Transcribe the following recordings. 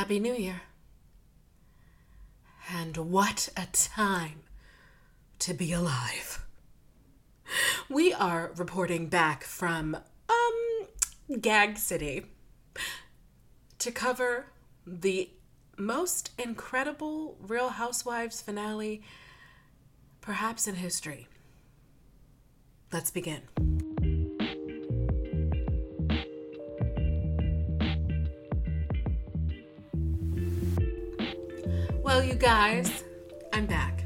Happy New Year. And what a time to be alive. We are reporting back from um Gag City to cover the most incredible Real Housewives finale perhaps in history. Let's begin. Well, you guys, I'm back.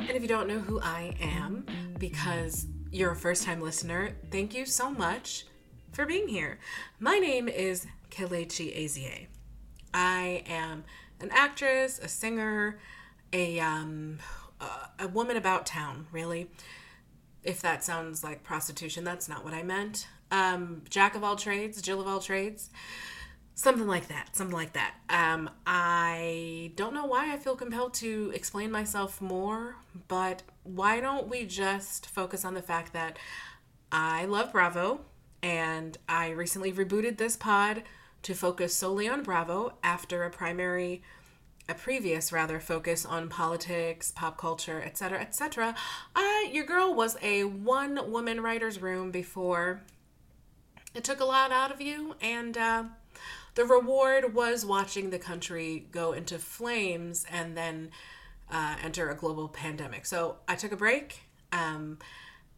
And if you don't know who I am, because you're a first time listener, thank you so much for being here. My name is Kelechi Ezie. I am an actress, a singer, a, um, a woman about town, really. If that sounds like prostitution, that's not what I meant. Um, jack of all trades, Jill of all trades. Something like that. Something like that. Um, I don't know why I feel compelled to explain myself more, but why don't we just focus on the fact that I love Bravo and I recently rebooted this pod to focus solely on Bravo after a primary a previous rather focus on politics, pop culture, etc., etc. I your girl was a one woman writer's room before it took a lot out of you and uh, the reward was watching the country go into flames and then uh, enter a global pandemic. So I took a break um,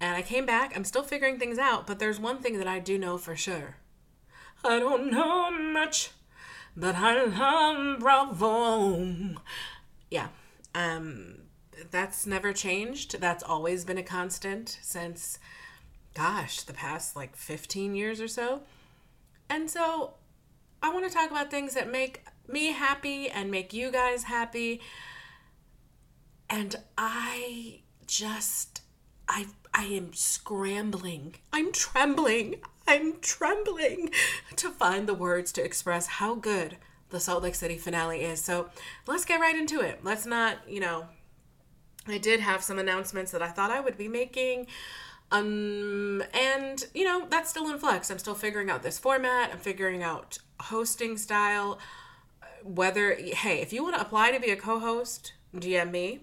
and I came back. I'm still figuring things out, but there's one thing that I do know for sure. I don't know much, but I love Bravo. Yeah. Um, that's never changed. That's always been a constant since, gosh, the past like 15 years or so. And so I want to talk about things that make me happy and make you guys happy. And I just I I am scrambling. I'm trembling. I'm trembling to find the words to express how good the Salt Lake City finale is. So, let's get right into it. Let's not, you know, I did have some announcements that I thought I would be making. Um, and you know, that's still in flux. I'm still figuring out this format. I'm figuring out hosting style. Whether, hey, if you want to apply to be a co host, DM me.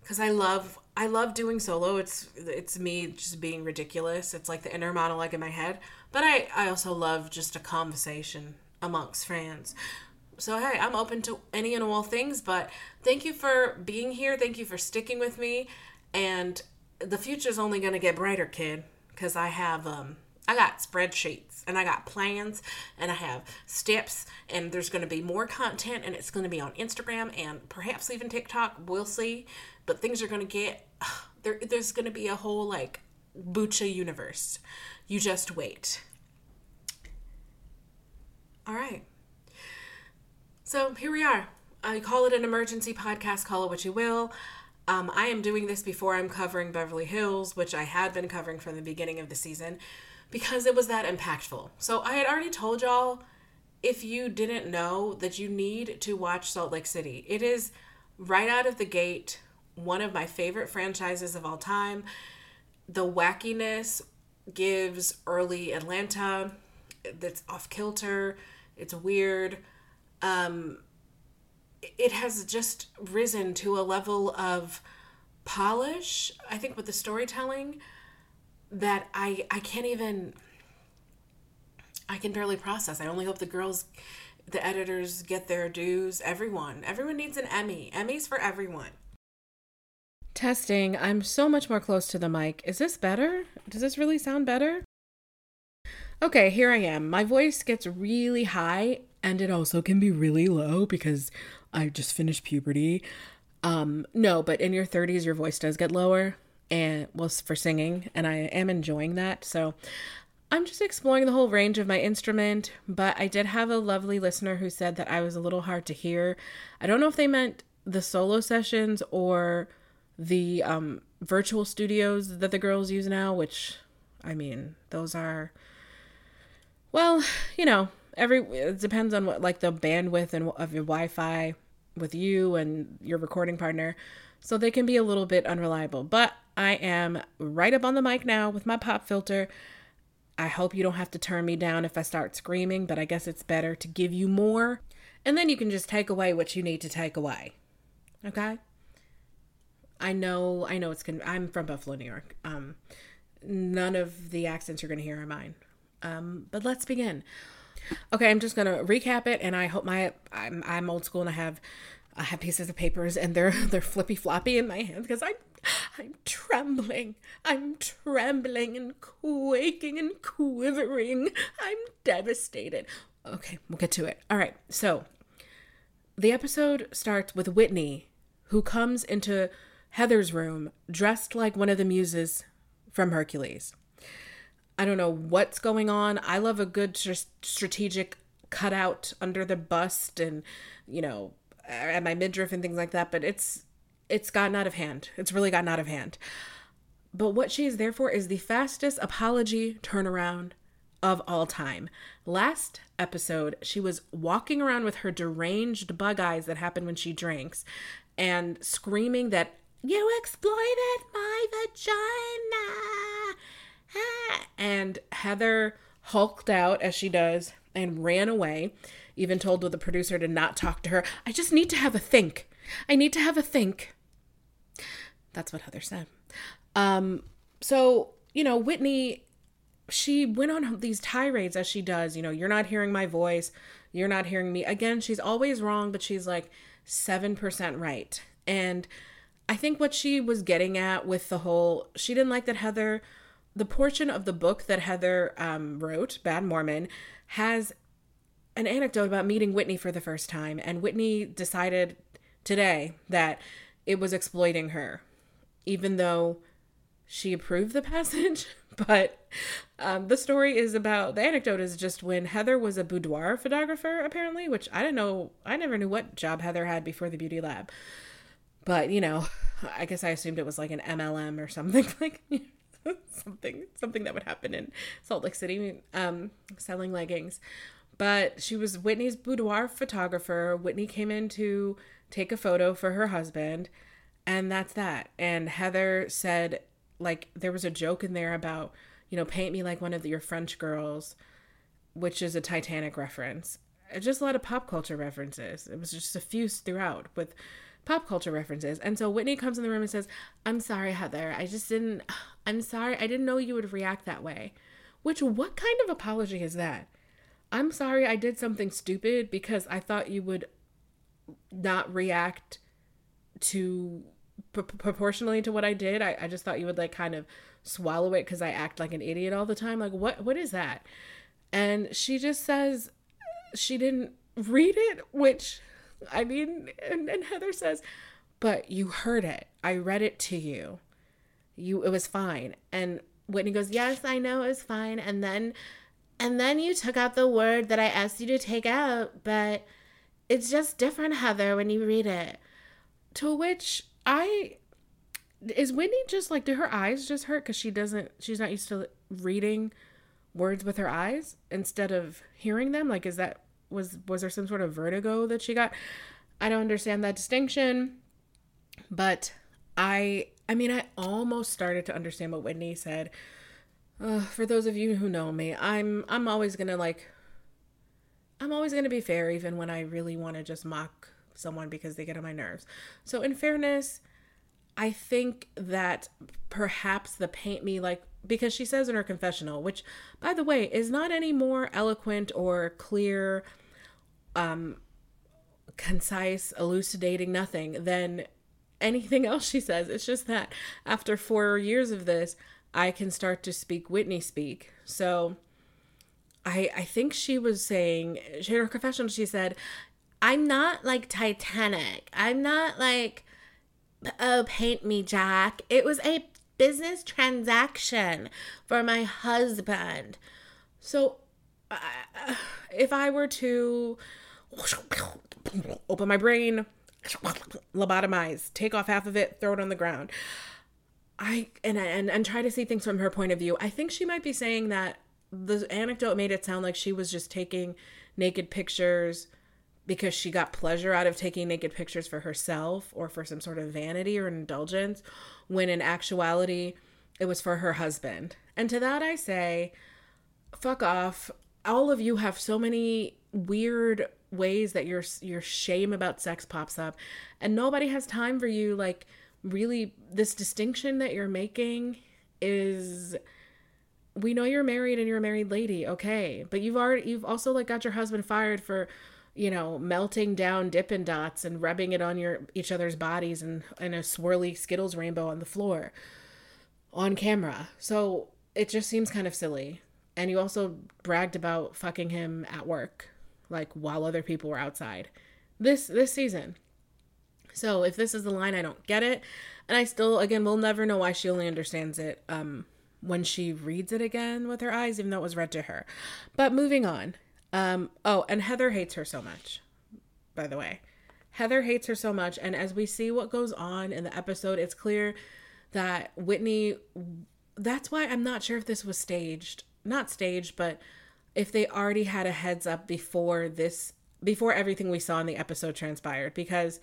Because I love I love doing solo. It's it's me just being ridiculous. It's like the inner monologue in my head. But I, I also love just a conversation amongst friends. So hey, I'm open to any and all things, but thank you for being here. Thank you for sticking with me. And the future's only gonna get brighter, kid. Cause I have um I got spreadsheets and I got plans and I have steps and there's going to be more content and it's going to be on Instagram and perhaps even TikTok. We'll see. But things are going to get there there's going to be a whole like Bucha universe. You just wait. All right. So here we are. I call it an emergency podcast, call it what you will. Um, I am doing this before I'm covering Beverly Hills, which I had been covering from the beginning of the season because it was that impactful. So I had already told y'all if you didn't know that you need to watch Salt Lake City. It is right out of the gate one of my favorite franchises of all time. The wackiness gives early Atlanta that's off kilter, it's weird. Um it has just risen to a level of polish, I think with the storytelling that I I can't even I can barely process. I only hope the girls the editors get their dues. Everyone. Everyone needs an Emmy. Emmys for everyone. Testing. I'm so much more close to the mic. Is this better? Does this really sound better? Okay, here I am. My voice gets really high and it also can be really low because I just finished puberty. Um no, but in your 30s your voice does get lower and was for singing and I am enjoying that. So I'm just exploring the whole range of my instrument, but I did have a lovely listener who said that I was a little hard to hear. I don't know if they meant the solo sessions or the um, virtual studios that the girls use now, which I mean, those are well, you know, every it depends on what like the bandwidth and of your Wi-Fi with you and your recording partner. So they can be a little bit unreliable, but I am right up on the mic now with my pop filter. I hope you don't have to turn me down if I start screaming, but I guess it's better to give you more And then you can just take away what you need to take away. Okay? I know, I know it's, con- I'm from Buffalo, New York. Um, none of the accents you're going to hear are mine. Um, but let's begin. Okay, I'm just gonna recap it, and I hope my I'm I'm old school and I have I have pieces of papers and they're they're flippy floppy in my hands because I'm I'm trembling. I'm trembling and quaking and quivering. I'm devastated. Okay, we'll get to it. All right, so the episode starts with Whitney, who comes into Heather's room dressed like one of the muses from Hercules. I don't know what's going on. I love a good strategic cutout under the bust and, you know, Uh, at my midriff and things like that, but it's it's gotten out of hand. It's really gotten out of hand. But what she is there for is the fastest apology turnaround of all time. Last episode, she was walking around with her deranged bug eyes that happen when she drinks and screaming that you exploited my vagina ah! and Heather hulked out as she does and ran away, even told the producer to not talk to her. I just need to have a think. I need to have a think. That's what Heather said. Um, so, you know, Whitney, she went on these tirades as she does. You know, you're not hearing my voice. You're not hearing me. Again, she's always wrong, but she's like 7% right. And I think what she was getting at with the whole, she didn't like that Heather the portion of the book that Heather um, wrote, Bad Mormon, has an anecdote about meeting Whitney for the first time. And Whitney decided today that it was exploiting her, even though she approved the passage. but um, the story is about the anecdote is just when Heather was a boudoir photographer, apparently, which I didn't know, I never knew what job Heather had before the beauty lab. But, you know, I guess I assumed it was like an MLM or something like something something that would happen in Salt Lake City um, selling leggings. But she was Whitney's boudoir photographer. Whitney came in to take a photo for her husband, and that's that. And Heather said, like, there was a joke in there about, you know, paint me like one of your French girls, which is a Titanic reference. Just a lot of pop culture references. It was just few throughout with pop culture references. And so Whitney comes in the room and says, I'm sorry, Heather. I just didn't, I'm sorry. I didn't know you would react that way. Which, what kind of apology is that? I'm sorry I did something stupid because I thought you would not react to pr- proportionally to what I did. I, I just thought you would like kind of swallow it because I act like an idiot all the time. Like, what, what is that? And she just says she didn't read it, which I mean, and, and Heather says, but you heard it. I read it to you. You, it was fine. And Whitney goes, yes, I know it was fine. And then, and then you took out the word that I asked you to take out, but it's just different, Heather, when you read it. To which I, is Whitney just like, do her eyes just hurt because she doesn't, she's not used to reading words with her eyes instead of hearing them? Like, is that was was there some sort of vertigo that she got? I don't understand that distinction. But I I mean I almost started to understand what Whitney said. Uh, for those of you who know me, I'm I'm always gonna like I'm always gonna be fair even when I really want to just mock someone because they get on my nerves. So in fairness, I think that perhaps the paint me like because she says in her confessional, which by the way is not any more eloquent or clear, um, concise, elucidating nothing than anything else she says. It's just that after four years of this, I can start to speak Whitney speak. So I I think she was saying in her confessional she said, I'm not like Titanic. I'm not like oh paint me Jack. It was a business transaction for my husband. So, uh, if I were to open my brain, lobotomize, take off half of it, throw it on the ground, I and and and try to see things from her point of view. I think she might be saying that the anecdote made it sound like she was just taking naked pictures because she got pleasure out of taking naked pictures for herself or for some sort of vanity or indulgence, when in actuality, it was for her husband. And to that I say, fuck off. all of you have so many weird ways that your your shame about sex pops up and nobody has time for you like really this distinction that you're making is we know you're married and you're a married lady okay but you've already you've also like got your husband fired for you know melting down dippin' dots and rubbing it on your each other's bodies and in a swirly skittles rainbow on the floor on camera. So it just seems kind of silly. And you also bragged about fucking him at work like while other people were outside. This this season so if this is the line i don't get it. And i still again we'll never know why she only understands it um when she reads it again with her eyes even though it was read to her. But moving on um oh and heather hates her so much by the way. Heather hates her so much and as we see what goes on in the episode it's clear that whitney that's why i'm not sure if this was staged not staged, but if they already had a heads up before this, before everything we saw in the episode transpired, because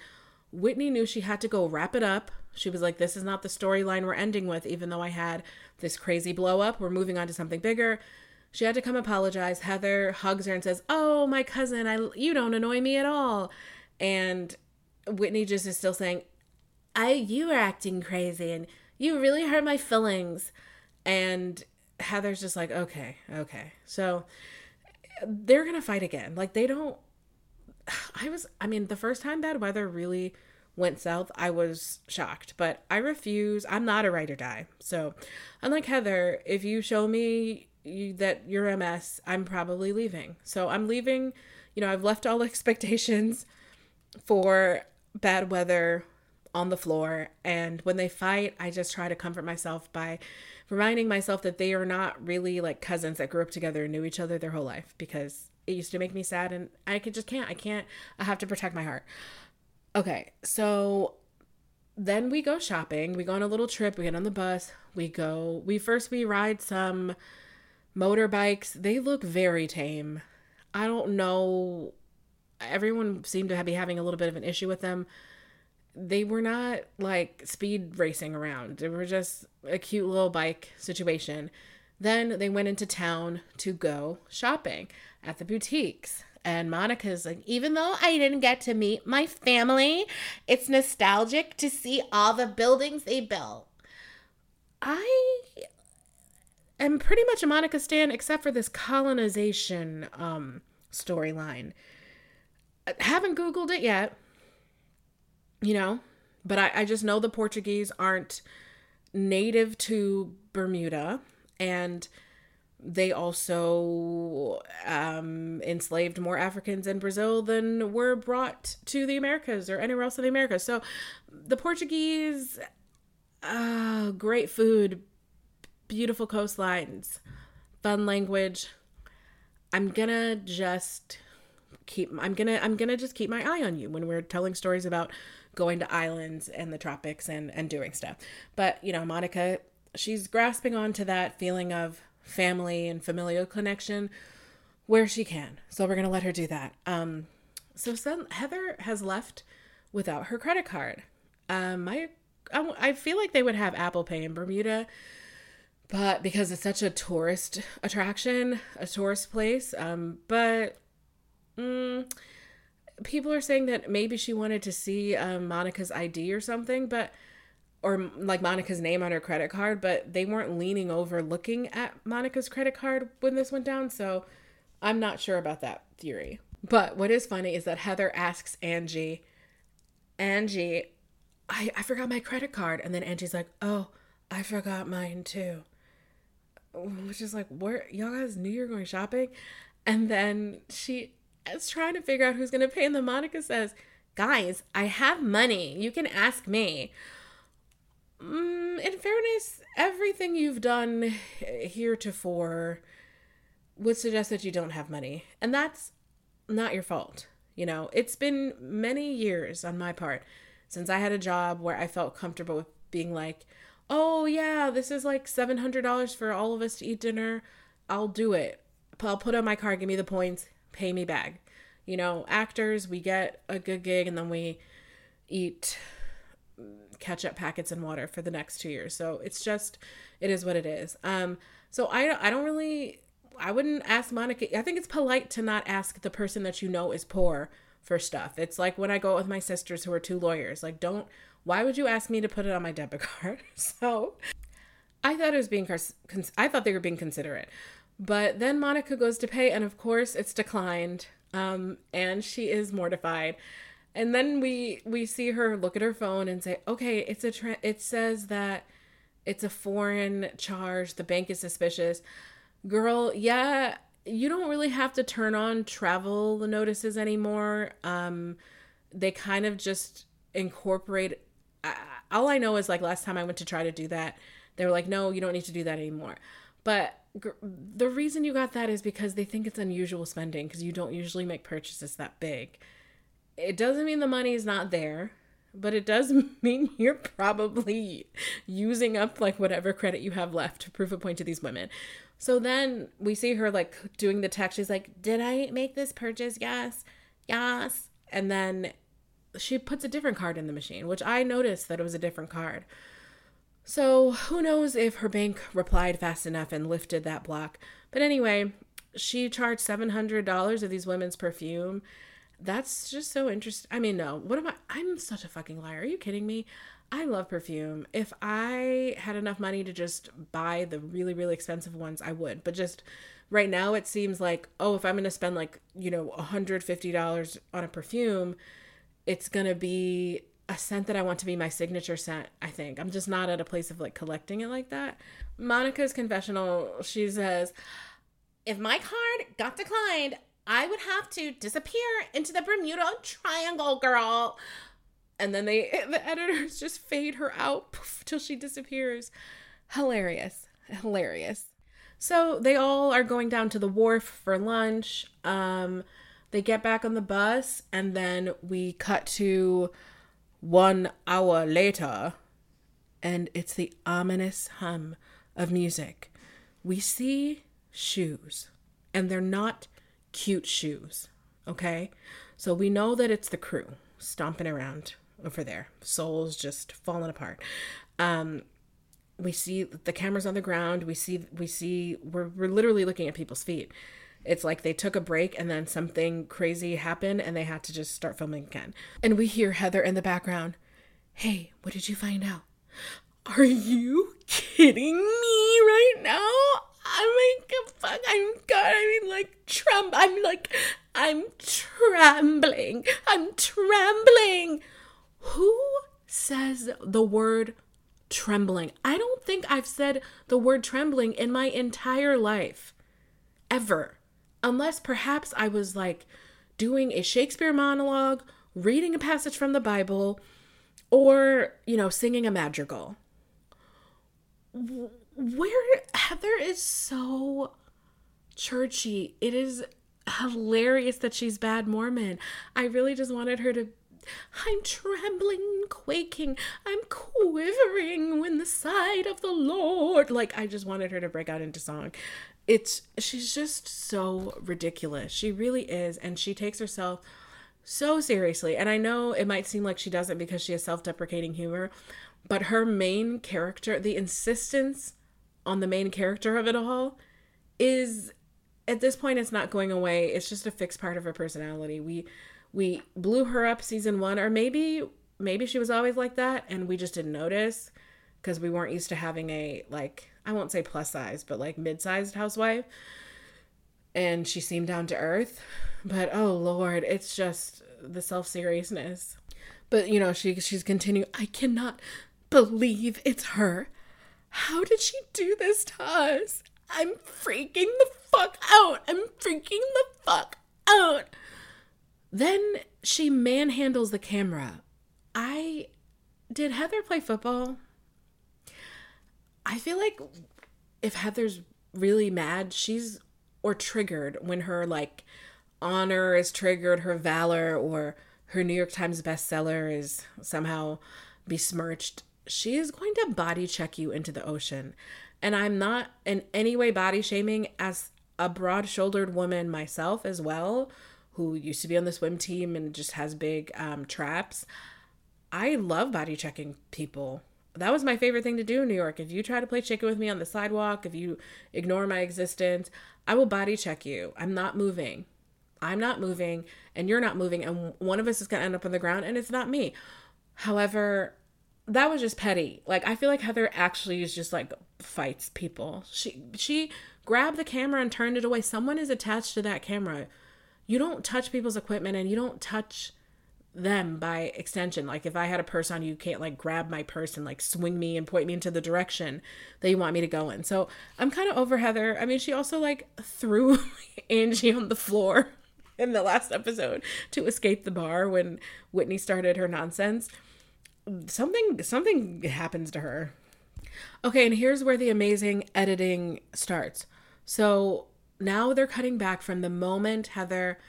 Whitney knew she had to go wrap it up. She was like, this is not the storyline we're ending with, even though I had this crazy blow up. We're moving on to something bigger. She had to come apologize. Heather hugs her and says, Oh, my cousin, I you don't annoy me at all. And Whitney just is still saying, I you are acting crazy and you really hurt my feelings. And Heather's just like, okay, okay. So they're going to fight again. Like, they don't. I was, I mean, the first time bad weather really went south, I was shocked, but I refuse. I'm not a ride or die. So, unlike Heather, if you show me you, that you're a mess, I'm probably leaving. So, I'm leaving. You know, I've left all expectations for bad weather on the floor. And when they fight, I just try to comfort myself by reminding myself that they are not really like cousins that grew up together and knew each other their whole life because it used to make me sad and I could just can't. I can't. I have to protect my heart. Okay, so then we go shopping. We go on a little trip. We get on the bus. We go. We first we ride some motorbikes. They look very tame. I don't know. Everyone seemed to be having a little bit of an issue with them they were not like speed racing around. They were just a cute little bike situation. Then they went into town to go shopping at the boutiques. And Monica's like, even though I didn't get to meet my family, it's nostalgic to see all the buildings they built. I am pretty much a Monica Stan, except for this colonization um, storyline. haven't Googled it yet you know, but I, I just know the Portuguese aren't native to Bermuda and they also um, enslaved more Africans in Brazil than were brought to the Americas or anywhere else in the Americas. So the Portuguese, uh, great food, beautiful coastlines, fun language. I'm gonna just keep. I'm gonna. I'm gonna just keep my eye on you when we're telling stories about going to islands and the tropics and and doing stuff. But, you know, Monica, she's grasping onto that feeling of family and familial connection where she can. So we're going to let her do that. Um so some, Heather has left without her credit card. Um I I feel like they would have Apple Pay in Bermuda, but because it's such a tourist attraction, a tourist place, um, but mm, people are saying that maybe she wanted to see um, Monica's ID or something, but or like Monica's name on her credit card, but they weren't leaning over looking at Monica's credit card when this went down. So I'm not sure about that theory. But what is funny is that Heather asks Angie, Angie, I, I forgot my credit card. And then Angie's like, oh, I forgot mine too. Which is like, where y'all guys knew you were going shopping? And then she is trying to figure out who's going to pay. And then Monica says, Guys, I have money. You can ask me. Mm, in fairness, everything you've done heretofore would suggest that you don't have money. And that's not your fault. You know, it's been many years on my part since I had a job where I felt comfortable with being like, oh, yeah, this is like $700 for all of us to eat dinner. I'll do it. I'll put on my card, give me the points pay me back. You know, actors, we get a good gig and then we eat ketchup packets and water for the next two years. So it's just, it is what it is. Um, so I, I don't really, I wouldn't ask Monica. I think it's polite to not ask the person that you know is poor for stuff. It's like when I go out with my sisters who are two lawyers. Like, don't, why would you ask me to put it on my debit card? so I thought it was being, I thought they were being considerate. But then Monica goes to pay, and of course it's declined. Um, and she is mortified. And then we we see her look at her phone and say, "Okay, it's a tra- it says that it's a foreign charge. The bank is suspicious." Girl, yeah, you don't really have to turn on travel notices anymore. Um, they kind of just incorporate. Uh, all I know is like last time I went to try to do that, they were like, "No, you don't need to do that anymore." But the reason you got that is because they think it's unusual spending because you don't usually make purchases that big. It doesn't mean the money is not there, but it does mean you're probably using up like whatever credit you have left to prove a point to these women. So then we see her like doing the text. She's like, Did I make this purchase? Yes. Yes. And then she puts a different card in the machine, which I noticed that it was a different card. So who knows if her bank replied fast enough and lifted that block. But anyway, she charged $700 of these women's perfume. That's just so interesting. I mean, no, what am I? I'm such a fucking liar. Are you kidding me? I love perfume. If I had enough money to just buy the really, really expensive ones, I would. But just right now, it seems like, oh, if I'm going to spend like, you know, $150 on a perfume, it's going to be a scent that I want to be my signature scent, I think. I'm just not at a place of like collecting it like that. Monica's confessional, she says, if my card got declined, I would have to disappear into the Bermuda Triangle, girl. And then they, the editors just fade her out poof, till she disappears. Hilarious. Hilarious. So they all are going down to the wharf for lunch. Um, they get back on the bus, and then we cut to one hour later, and it's the ominous hum of music. We see shoes, and they're not cute shoes, okay? So we know that it's the crew stomping around over there, souls just falling apart. Um, we see the cameras on the ground. We see we see we're we're literally looking at people's feet. It's like they took a break and then something crazy happened and they had to just start filming again. And we hear Heather in the background. Hey, what did you find out? Are you kidding me right now? I'm like, fuck, I'm God, I mean, like, tremb, I'm like, I'm trembling. I'm trembling. Who says the word trembling? I don't think I've said the word trembling in my entire life. Ever unless perhaps I was like doing a Shakespeare monologue, reading a passage from the Bible, or, you know, singing a madrigal. Where Heather is so churchy. It is hilarious that she's bad Mormon. I really just wanted her to I'm trembling, quaking, I'm quivering when the sight of the Lord. Like, I just wanted her to break out into song it's she's just so ridiculous. She really is and she takes herself so seriously. And I know it might seem like she doesn't because she has self-deprecating humor, but her main character, the insistence on the main character of it all is at this point it's not going away. It's just a fixed part of her personality. We we blew her up season 1 or maybe maybe she was always like that and we just didn't notice because we weren't used to having a like I won't say plus size, but like mid sized housewife. And she seemed down to earth. But oh Lord, it's just the self seriousness. But you know, she she's continuing, I cannot believe it's her. How did she do this to us? I'm freaking the fuck out. I'm freaking the fuck out. Then she manhandles the camera. I did Heather play football? I feel like if Heather's really mad, she's or triggered when her like honor is triggered, her valor or her New York Times bestseller is somehow besmirched, she is going to body check you into the ocean. And I'm not in any way body shaming as a broad shouldered woman myself as well, who used to be on the swim team and just has big um, traps. I love body checking people that was my favorite thing to do in New York. If you try to play chicken with me on the sidewalk, if you ignore my existence, I will body check you. I'm not moving. I'm not moving and you're not moving and one of us is going to end up on the ground and it's not me. However, that was just petty. Like I feel like Heather actually is just like fights people. She she grabbed the camera and turned it away. Someone is attached to that camera. You don't touch people's equipment and you don't touch them by extension. Like if I had a purse on you, you can't like grab my purse and like swing me and point me into the direction that you want me to go in. So I'm kind of over Heather. I mean, she also like threw Angie on the floor in the last episode to escape the bar when Whitney started her nonsense. Something something happens to her. Okay, and here's where the amazing editing starts. So now they're cutting back from the moment Heather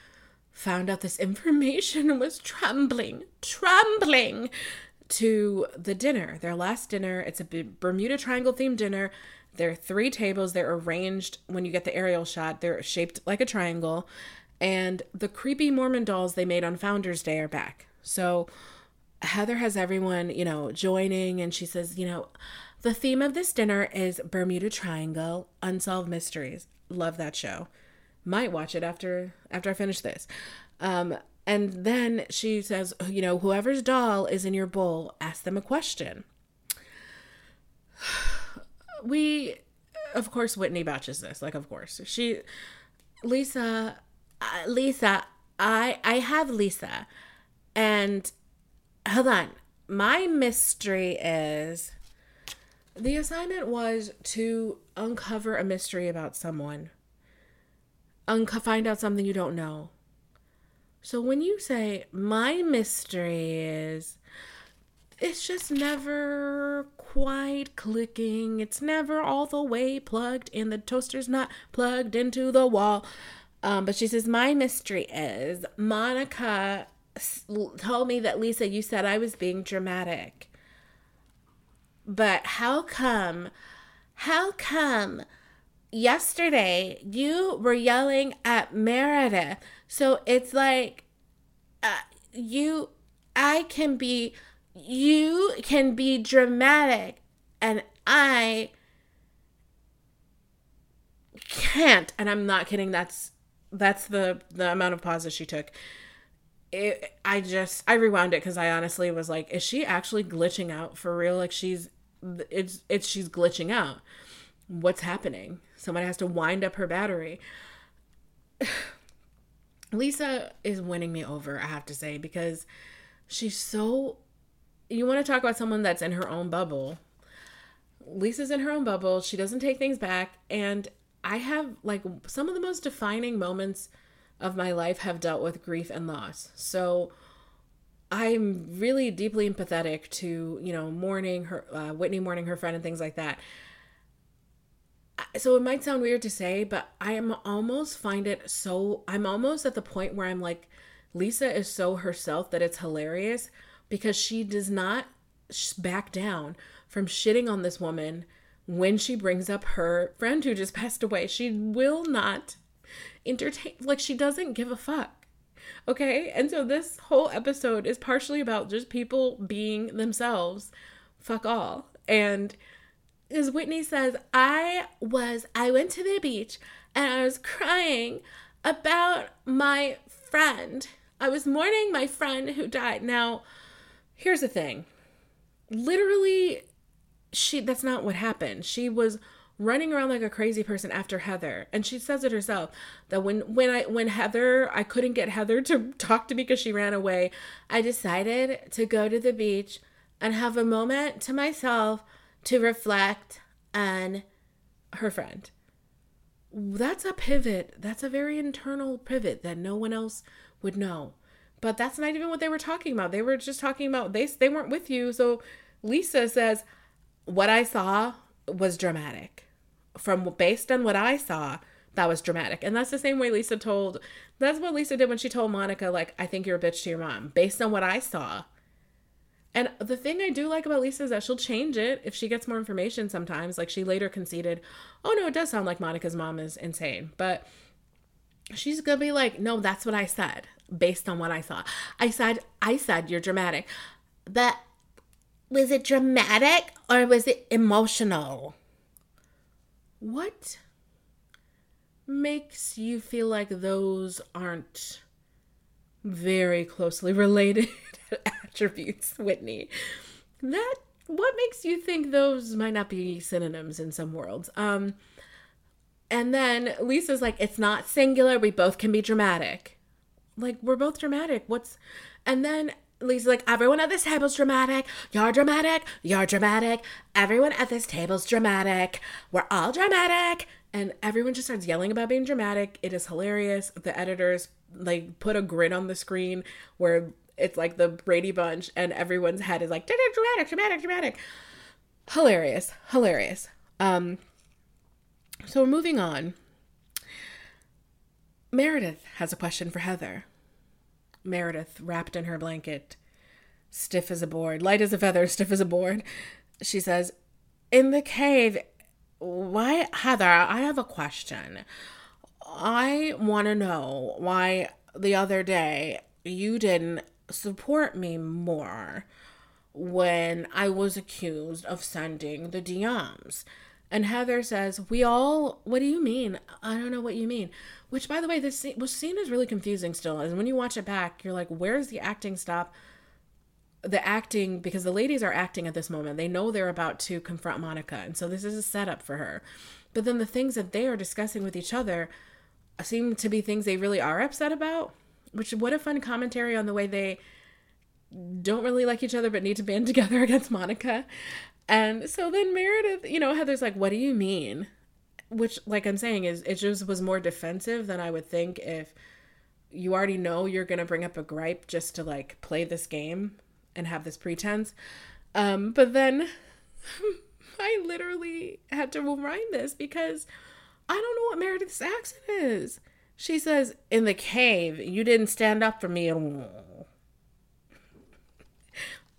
found out this information and was trembling, trembling to the dinner, their last dinner. It's a Bermuda Triangle themed dinner. There are three tables. They're arranged when you get the aerial shot, they're shaped like a triangle. And the creepy Mormon dolls they made on Founders Day are back. So Heather has everyone, you know, joining, and she says, you know, the theme of this dinner is Bermuda Triangle Unsolved Mysteries. Love that show. Might watch it after after I finish this. Um, and then she says, you know, whoever's doll is in your bowl, ask them a question. We, of course, Whitney batches this. Like, of course, she, Lisa, uh, Lisa, I I have Lisa, and hold on. My mystery is the assignment was to uncover a mystery about someone. Unco- find out something you don't know. So when you say my mystery is it's just never quite clicking. It's never all the way plugged in. The toaster's not plugged into the wall. Um, but she says, My mystery is Monica told me that Lisa, you said I was being dramatic. But how come, how come yesterday you were yelling at Meredith? So it's like, uh, you, I can be, you can be dramatic and I can't. And I'm not kidding. That's that's the the amount of pauses she took. It, I just I rewound it because I honestly was like, is she actually glitching out for real? Like she's it's it's she's glitching out. What's happening? Somebody has to wind up her battery. Lisa is winning me over, I have to say, because she's so you want to talk about someone that's in her own bubble. Lisa's in her own bubble. She doesn't take things back and I have like some of the most defining moments of my life have dealt with grief and loss. So I'm really deeply empathetic to, you know, mourning her, uh, Whitney mourning her friend and things like that. So it might sound weird to say, but I am almost find it so, I'm almost at the point where I'm like, Lisa is so herself that it's hilarious because she does not back down from shitting on this woman when she brings up her friend who just passed away. She will not entertain, like, she doesn't give a fuck. Okay? And so this whole episode is partially about just people being themselves. Fuck all. And as Whitney says, I was, I went to the beach and I was crying about my friend. I was mourning my friend who died. Now, here's the thing literally she that's not what happened. She was running around like a crazy person after Heather. And she says it herself that when when I when Heather I couldn't get Heather to talk to me because she ran away, I decided to go to the beach and have a moment to myself to reflect on her friend. That's a pivot. That's a very internal pivot that no one else would know. But that's not even what they were talking about. They were just talking about they they weren't with you. So Lisa says, what I saw was dramatic. From based on what I saw, that was dramatic. And that's the same way Lisa told that's what Lisa did when she told Monica, like, I think you're a bitch to your mom, based on what I saw. And the thing I do like about Lisa is that she'll change it if she gets more information sometimes. Like she later conceded, oh no, it does sound like Monica's mom is insane. But she's gonna be like, no, that's what I said, based on what I saw. I said, I said you're dramatic. But was it dramatic or was it emotional? What makes you feel like those aren't very closely related attributes, Whitney? That what makes you think those might not be synonyms in some worlds? Um and then Lisa's like, it's not singular, we both can be dramatic. Like, we're both dramatic. What's and then Lisa's like, everyone at this table's dramatic. You're dramatic. You're dramatic. Everyone at this table's dramatic. We're all dramatic. And everyone just starts yelling about being dramatic. It is hilarious. The editors like put a grin on the screen where it's like the Brady Bunch and everyone's head is like dramatic, dramatic, dramatic. Hilarious, hilarious. Um, so we're moving on. Meredith has a question for Heather. Meredith, wrapped in her blanket, stiff as a board, light as a feather, stiff as a board. She says, In the cave, why, Heather, I have a question. I want to know why the other day you didn't support me more when I was accused of sending the DMs. And Heather says, We all, what do you mean? I don't know what you mean. Which, by the way, this scene, scene is really confusing still. And when you watch it back, you're like, Where's the acting stop? The acting, because the ladies are acting at this moment. They know they're about to confront Monica. And so this is a setup for her. But then the things that they are discussing with each other seem to be things they really are upset about. Which, what a fun commentary on the way they don't really like each other but need to band together against Monica. And so then Meredith, you know, Heather's like, What do you mean? Which, like I'm saying, is it just was more defensive than I would think if you already know you're gonna bring up a gripe just to like play this game and have this pretense. Um, but then I literally had to rewind this because I don't know what meredith saxon is. She says, In the cave, you didn't stand up for me.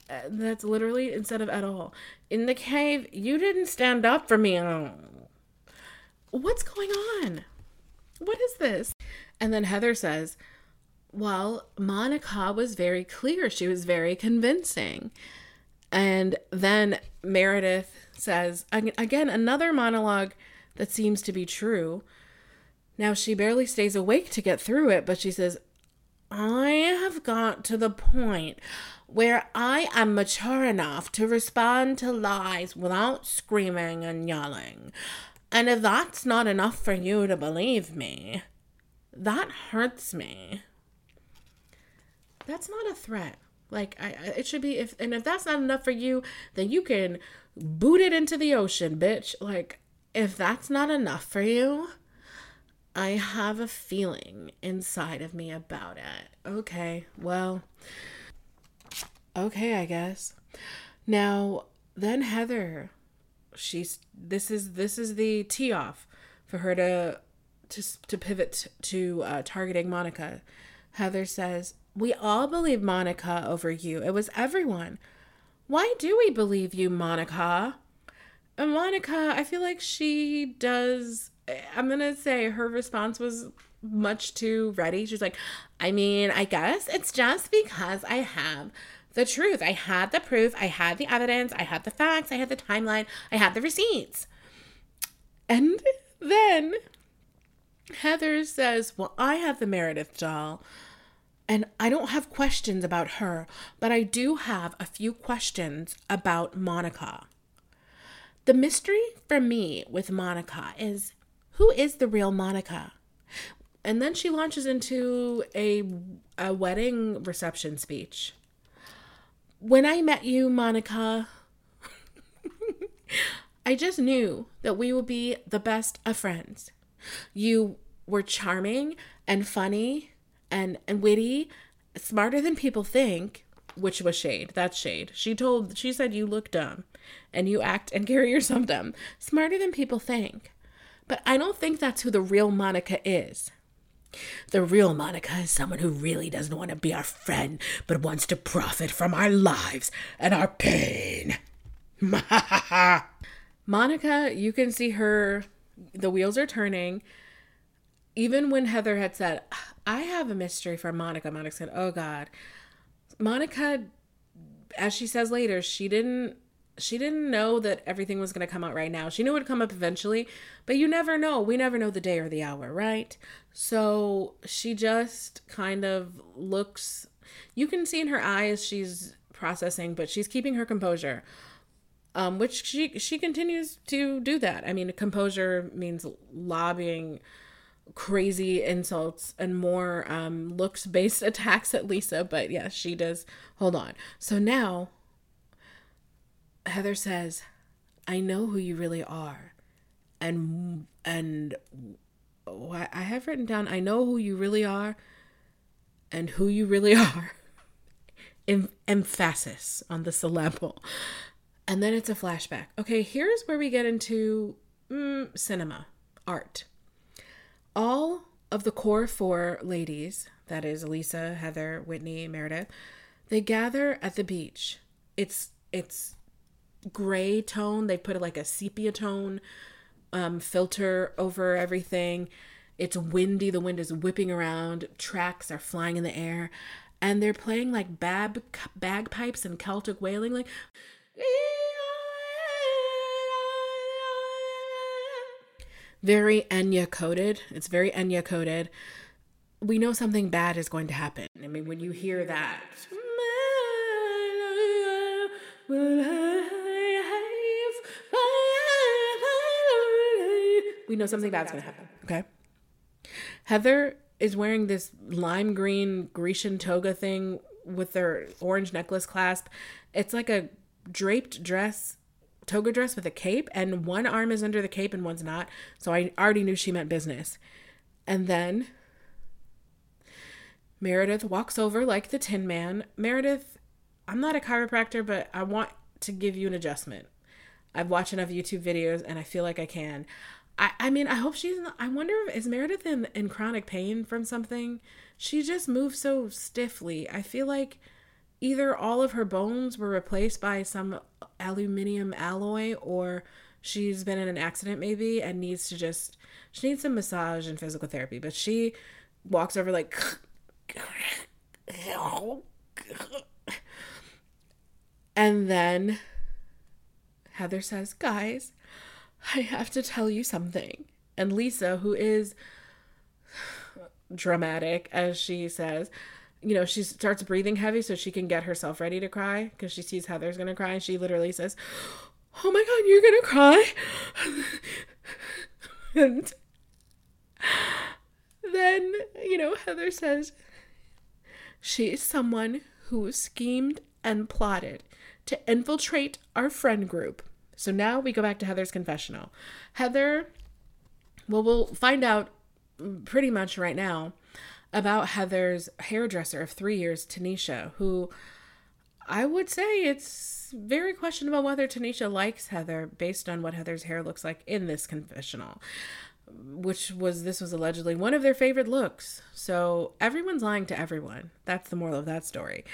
Uh, that's literally instead of at all. In the cave, you didn't stand up for me. What's going on? What is this? And then Heather says, Well, Monica was very clear. She was very convincing. And then Meredith says, again, another monologue that seems to be true. Now, she barely stays awake to get through it, but she says, I have got to the point where I am mature enough to respond to lies without screaming and yelling. And if that's not enough for you to believe me, that hurts me. That's not a threat. Like I, it should be if and if that's not enough for you, then you can boot it into the ocean, bitch. Like if that's not enough for you, I have a feeling inside of me about it. Okay, well, okay, I guess. Now, then Heather, she's this is this is the tee off for her to to to pivot to uh, targeting Monica. Heather says, "We all believe Monica over you. It was everyone. Why do we believe you, Monica?" And Monica, I feel like she does I'm gonna say her response was much too ready. She's like, I mean, I guess it's just because I have the truth. I had the proof, I had the evidence, I had the facts, I had the timeline, I had the receipts. And then Heather says, Well, I have the Meredith doll. And I don't have questions about her, but I do have a few questions about Monica. The mystery for me with Monica is who is the real Monica? And then she launches into a, a wedding reception speech. When I met you, Monica, I just knew that we would be the best of friends. You were charming and funny and, and witty, smarter than people think, which was shade. That's shade. She told, she said you look dumb and you act and carry yourself dumb, smarter than people think. But I don't think that's who the real Monica is. The real Monica is someone who really doesn't want to be our friend, but wants to profit from our lives and our pain. Monica, you can see her, the wheels are turning. Even when Heather had said, I have a mystery for Monica, Monica said, Oh God. Monica as she says later, she didn't she didn't know that everything was going to come out right now. She knew it would come up eventually, but you never know. We never know the day or the hour, right? So she just kind of looks you can see in her eyes she's processing, but she's keeping her composure. Um, which she she continues to do that. I mean, composure means lobbying crazy insults and more um, looks based attacks at Lisa, but yes, she does. Hold on. So now Heather says, "I know who you really are," and and I have written down, "I know who you really are," and who you really are. em- emphasis on the syllable. And then it's a flashback. Okay, here's where we get into mm, cinema, art. All of the core four ladies, that is Lisa, Heather, Whitney, Meredith, they gather at the beach. It's it's gray tone. They put like a sepia tone um, filter over everything. It's windy. The wind is whipping around. Tracks are flying in the air and they're playing like bab bagpipes and Celtic wailing, like. Very Enya coded. It's very Enya coded. We know something bad is going to happen. I mean, when you hear that, we know something bad's going to happen. Okay. Heather is wearing this lime green Grecian toga thing with their orange necklace clasp. It's like a draped dress, toga dress with a cape, and one arm is under the cape and one's not. So I already knew she meant business. And then Meredith walks over like the Tin Man. Meredith, I'm not a chiropractor, but I want to give you an adjustment. I've watched enough YouTube videos and I feel like I can. I, I mean, I hope she's. I wonder if is Meredith in, in chronic pain from something. She just moves so stiffly. I feel like either all of her bones were replaced by some aluminium alloy, or she's been in an accident maybe and needs to just. She needs some massage and physical therapy. But she walks over like. And then Heather says, Guys, I have to tell you something. And Lisa, who is dramatic, as she says, you know, she starts breathing heavy so she can get herself ready to cry because she sees Heather's gonna cry. And she literally says, Oh my God, you're gonna cry. and then, you know, Heather says, She is someone who schemed and plotted to infiltrate our friend group so now we go back to Heather's confessional. Heather, well, we'll find out pretty much right now about Heather's hairdresser of three years, Tanisha, who I would say it's very questionable whether Tanisha likes Heather based on what Heather's hair looks like in this confessional, which was this was allegedly one of their favorite looks. So everyone's lying to everyone. That's the moral of that story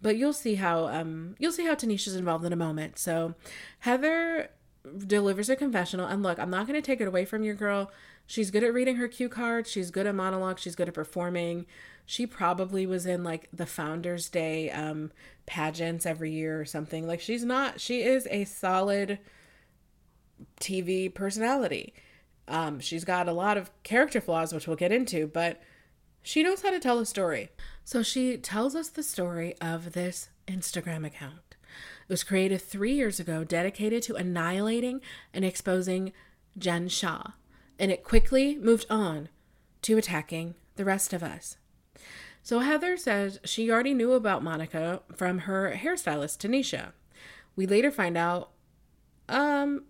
but you'll see how um you'll see how Tanisha's involved in a moment. So Heather delivers a confessional and look, I'm not going to take it away from your girl. She's good at reading her cue cards, she's good at monologue, she's good at performing. She probably was in like the Founders Day um pageants every year or something. Like she's not she is a solid TV personality. Um she's got a lot of character flaws which we'll get into, but she knows how to tell a story. So she tells us the story of this Instagram account. It was created three years ago, dedicated to annihilating and exposing Jen Shah, and it quickly moved on to attacking the rest of us. So Heather says she already knew about Monica from her hairstylist, Tanisha. We later find out, um,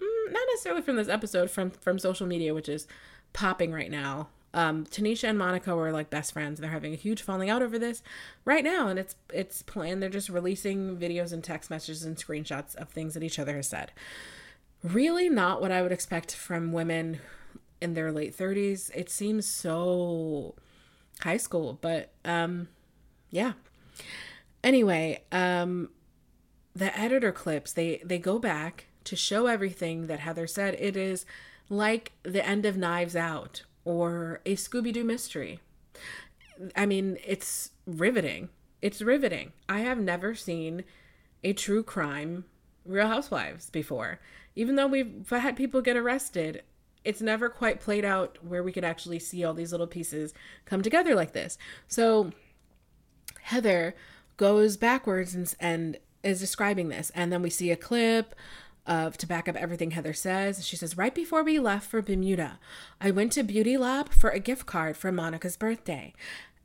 mm, not necessarily from this episode, from from social media, which is popping right now um, Tanisha and Monica were like best friends. They're having a huge falling out over this right now, and it's it's planned. They're just releasing videos and text messages and screenshots of things that each other has said. Really, not what I would expect from women in their late thirties. It seems so high school, but um, yeah. Anyway, um, the editor clips they they go back to show everything that Heather said. It is like the end of Knives Out or a Scooby Doo mystery. I mean, it's riveting. It's riveting. I have never seen a true crime Real Housewives before. Even though we've had people get arrested, it's never quite played out where we could actually see all these little pieces come together like this. So Heather goes backwards and, and is describing this. And then we see a clip of to back up everything Heather says. She says, Right before we left for Bermuda, I went to Beauty Lab for a gift card for Monica's birthday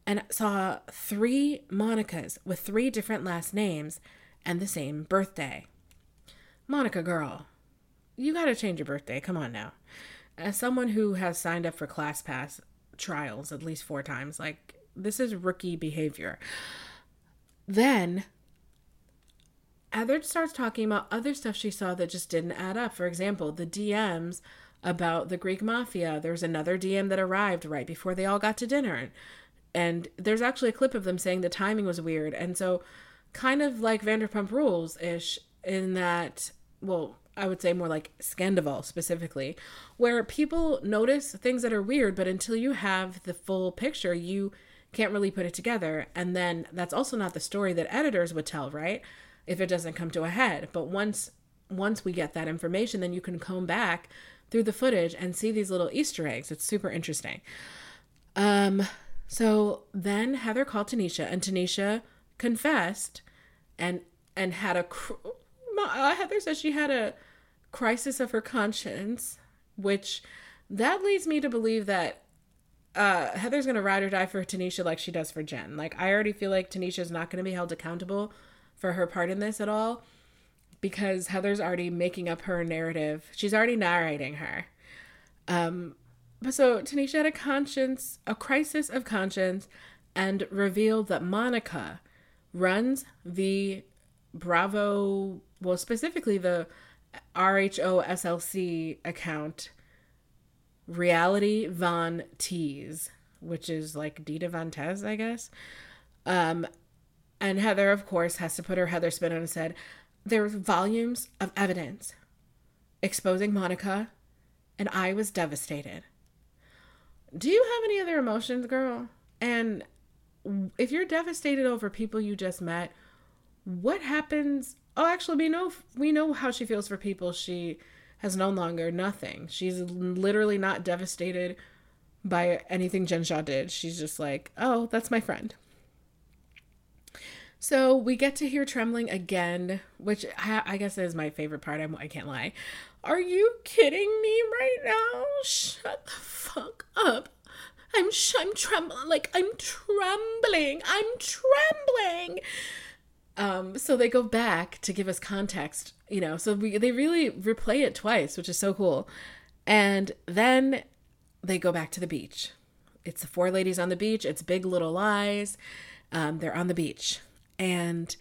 and saw three Monicas with three different last names and the same birthday. Monica girl, you gotta change your birthday. Come on now. As someone who has signed up for ClassPass trials at least four times, like this is rookie behavior. Then Heather starts talking about other stuff she saw that just didn't add up. For example, the DMs about the Greek mafia. There's another DM that arrived right before they all got to dinner. And there's actually a clip of them saying the timing was weird. And so, kind of like Vanderpump Rules ish, in that, well, I would say more like Scandoval specifically, where people notice things that are weird, but until you have the full picture, you can't really put it together. And then that's also not the story that editors would tell, right? If it doesn't come to a head. But once once we get that information, then you can comb back through the footage and see these little Easter eggs. It's super interesting. Um, so then Heather called Tanisha, and Tanisha confessed, and and had a. cr- Uh, Heather says she had a crisis of her conscience, which that leads me to believe that uh, Heather's gonna ride or die for Tanisha like she does for Jen. Like I already feel like Tanisha's not gonna be held accountable for her part in this at all because Heather's already making up her narrative. She's already narrating her. Um, but so Tanisha had a conscience, a crisis of conscience, and revealed that Monica runs the Bravo, well, specifically the RHOSLC account Reality Von Tease, which is like Dita Von Teese, I guess. Um, and Heather, of course, has to put her Heather spin on and said, There's volumes of evidence exposing Monica, and I was devastated. Do you have any other emotions, girl? And if you're devastated over people you just met, what happens Oh, actually, we know we know how she feels for people she has no longer nothing. She's literally not devastated by anything Jen Shah did. She's just like, oh, that's my friend. So we get to hear trembling again, which I, I guess is my favorite part. I'm, I can't lie. Are you kidding me right now? Shut the fuck up. I'm sh- I'm trembling. Like I'm trembling. I'm trembling. Um, so they go back to give us context, you know. So we they really replay it twice, which is so cool. And then they go back to the beach. It's the four ladies on the beach. It's Big Little Lies. Um, they're on the beach, and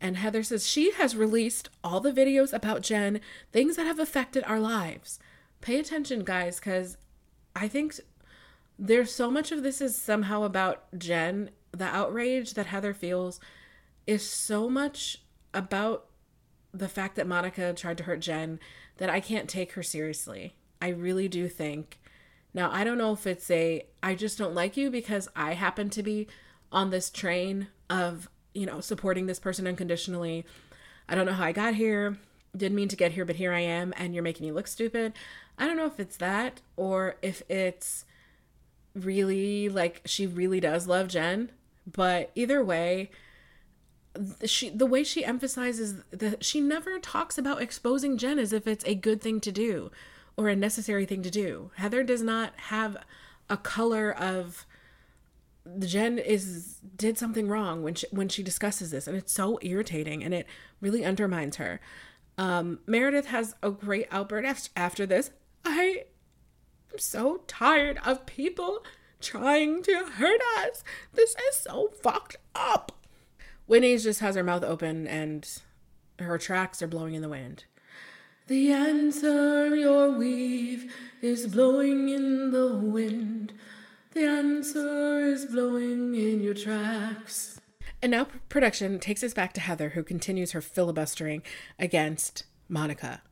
and Heather says she has released all the videos about Jen, things that have affected our lives. Pay attention, guys, because I think there's so much of this is somehow about Jen. The outrage that Heather feels is so much about the fact that Monica tried to hurt Jen that I can't take her seriously. I really do think. Now, I don't know if it's a I just don't like you because I happen to be on this train of, you know, supporting this person unconditionally. I don't know how I got here. Didn't mean to get here, but here I am and you're making me look stupid. I don't know if it's that or if it's really like she really does love Jen, but either way, she the way she emphasizes that she never talks about exposing Jen as if it's a good thing to do or a necessary thing to do. Heather does not have a color of Jen is did something wrong when she when she discusses this and it's so irritating and it really undermines her. Um, Meredith has a great outburst after this. I am so tired of people trying to hurt us. This is so fucked up. Whitney just has her mouth open and her tracks are blowing in the wind. The answer your weave is blowing in the wind. The answer is blowing in your tracks. And now production takes us back to Heather, who continues her filibustering against Monica.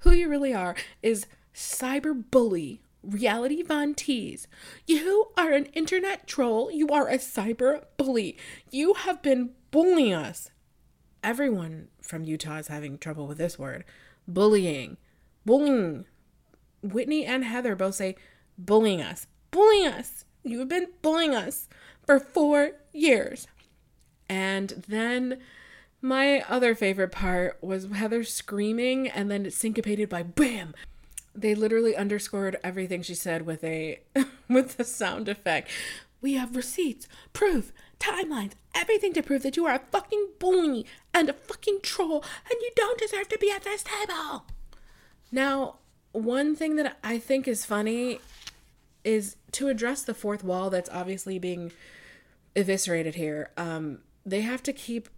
Who you really are is cyber bully Reality Von Tease, you are an internet troll. You are a cyber bully. You have been bullying us. Everyone from Utah is having trouble with this word bullying. Bullying. Whitney and Heather both say bullying us. Bullying us. You have been bullying us for four years. And then my other favorite part was Heather screaming and then it syncopated by bam. They literally underscored everything she said with a with a sound effect. We have receipts, proof, timelines, everything to prove that you are a fucking bully and a fucking troll and you don't deserve to be at this table. Now, one thing that I think is funny is to address the fourth wall that's obviously being eviscerated here. Um, they have to keep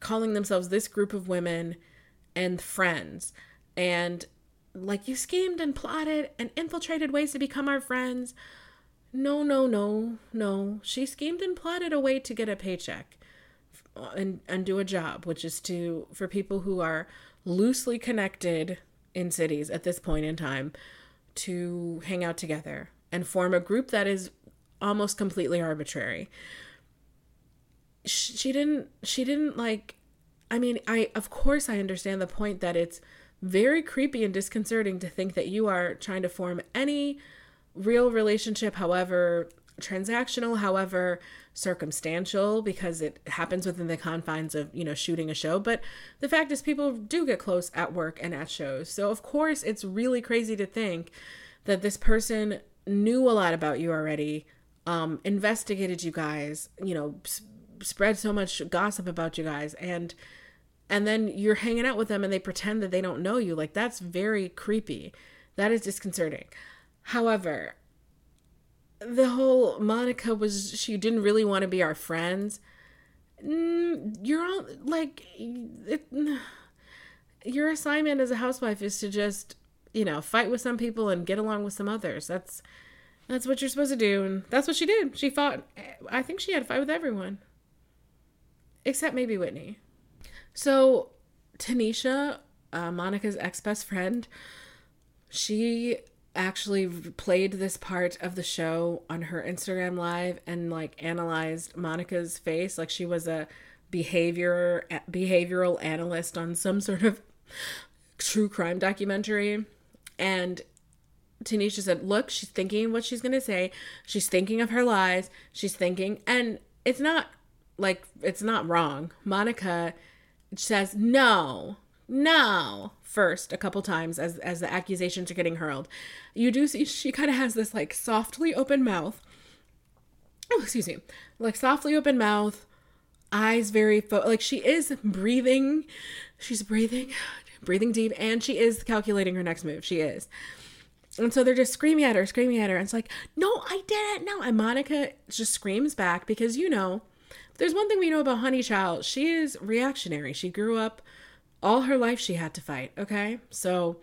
calling themselves this group of women and friends. And like you schemed and plotted and infiltrated ways to become our friends. No, no, no, no. She schemed and plotted a way to get a paycheck and and do a job, which is to for people who are loosely connected in cities at this point in time to hang out together and form a group that is almost completely arbitrary. She didn't she didn't like I mean, I of course I understand the point that it's very creepy and disconcerting to think that you are trying to form any real relationship, however transactional, however circumstantial, because it happens within the confines of, you know, shooting a show. But the fact is, people do get close at work and at shows. So, of course, it's really crazy to think that this person knew a lot about you already, um, investigated you guys, you know, s- spread so much gossip about you guys, and and then you're hanging out with them and they pretend that they don't know you. Like that's very creepy. That is disconcerting. However, the whole Monica was she didn't really want to be our friends. Mm, you're all like it, your assignment as a housewife is to just you know fight with some people and get along with some others. That's that's what you're supposed to do, and that's what she did. She fought. I think she had a fight with everyone, except maybe Whitney. So, Tanisha, uh, Monica's ex best friend, she actually played this part of the show on her Instagram live and like analyzed Monica's face like she was a behavior behavioral analyst on some sort of true crime documentary and Tanisha said, "Look, she's thinking what she's going to say. She's thinking of her lies. She's thinking and it's not like it's not wrong. Monica says no, no first a couple times as as the accusations are getting hurled. You do see she kind of has this like softly open mouth. Oh, excuse me, like softly open mouth, eyes very fo- like she is breathing. She's breathing, breathing deep, and she is calculating her next move. She is. And so they're just screaming at her, screaming at her. And it's like, no, I didn't. No. And Monica just screams back because, you know, there's one thing we know about Honey Child. She is reactionary. She grew up all her life, she had to fight. Okay. So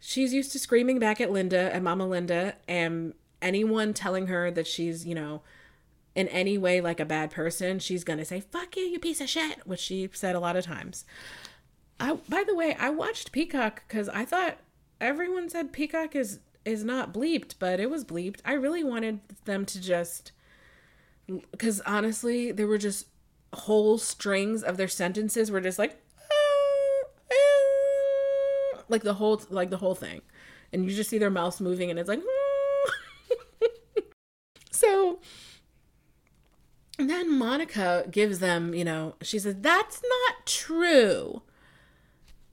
she's used to screaming back at Linda and Mama Linda and anyone telling her that she's, you know, in any way like a bad person, she's going to say, fuck you, you piece of shit, which she said a lot of times. I, by the way, I watched Peacock because I thought everyone said Peacock is is not bleeped, but it was bleeped. I really wanted them to just because honestly, there were just whole strings of their sentences were just like like the whole like the whole thing, and you just see their mouths moving, and it's like so. Then Monica gives them, you know, she says, That's not true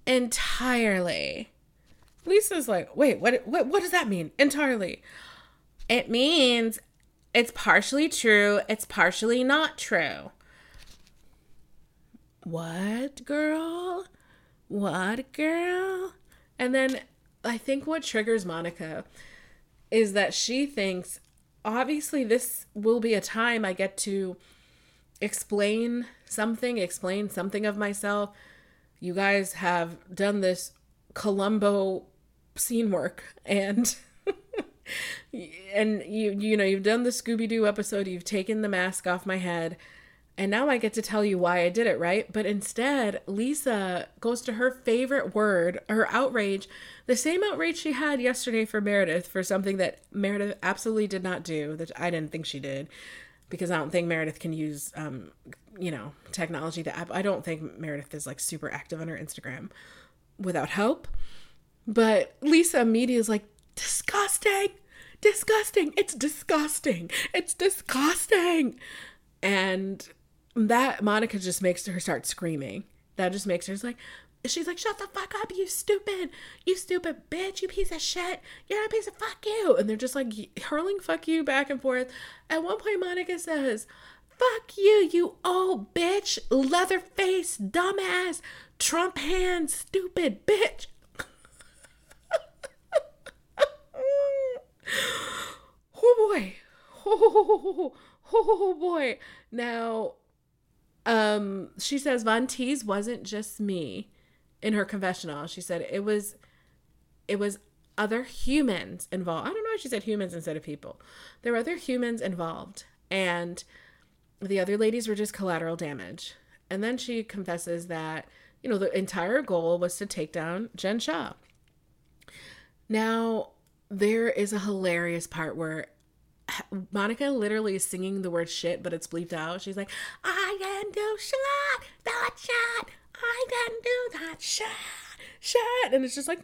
entirely. Lisa's like, wait, what, what, what does that mean? Entirely. It means it's partially true, it's partially not true. What, girl? What, girl? And then I think what triggers Monica is that she thinks, obviously, this will be a time I get to explain something, explain something of myself. You guys have done this Columbo scene work and and you you know you've done the Scooby Doo episode you've taken the mask off my head And now I get to tell you why I did it, right? But instead, Lisa goes to her favorite word, her outrage, the same outrage she had yesterday for Meredith for something that Meredith absolutely did not do, that I didn't think she did, because I don't think Meredith can use, um, you know, technology that I don't think Meredith is like super active on her Instagram without help. But Lisa immediately is like, disgusting, disgusting, it's disgusting, it's disgusting. And that Monica just makes her start screaming. That just makes her like, she's like, shut the fuck up, you stupid, you stupid bitch, you piece of shit, you're a piece of fuck you. And they're just like hurling fuck you back and forth. At one point, Monica says, fuck you, you old bitch, leather face, dumbass, Trump hand, stupid bitch. oh boy. Oh, oh boy. Now, um, she says Von Tease wasn't just me in her confessional. She said it was it was other humans involved. I don't know why she said humans instead of people. There were other humans involved and the other ladies were just collateral damage. And then she confesses that, you know, the entire goal was to take down Jen Shah. Now, there is a hilarious part where Monica literally is singing the word shit, but it's bleeped out. She's like, I can do shit, that shit. I can do that shit, shit. And it's just like,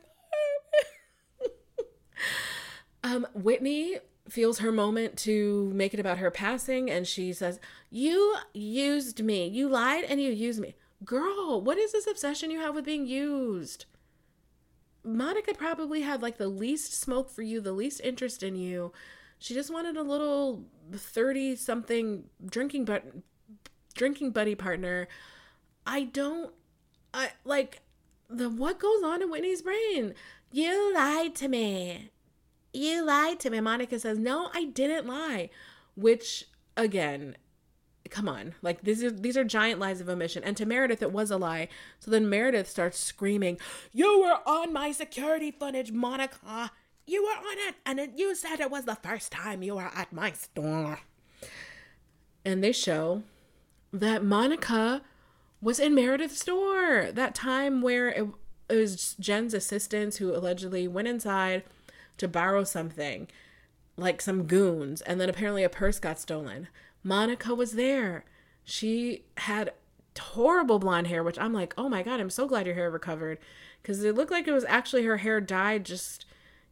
um, Whitney feels her moment to make it about her passing, and she says, You used me. You lied and you used me. Girl, what is this obsession you have with being used? Monica probably had like the least smoke for you, the least interest in you she just wanted a little 30 something drinking but drinking buddy partner. I don't I like the what goes on in Whitney's brain. You lied to me. You lied to me. Monica says, "No, I didn't lie." Which again, come on. Like these are these are giant lies of omission. And to Meredith it was a lie. So then Meredith starts screaming, "You were on my security footage, Monica. You were on it, and you said it was the first time you were at my store. And they show that Monica was in Meredith's store. That time where it, it was Jen's assistants who allegedly went inside to borrow something, like some goons, and then apparently a purse got stolen. Monica was there. She had horrible blonde hair, which I'm like, oh my god, I'm so glad your hair recovered. Because it looked like it was actually her hair dyed just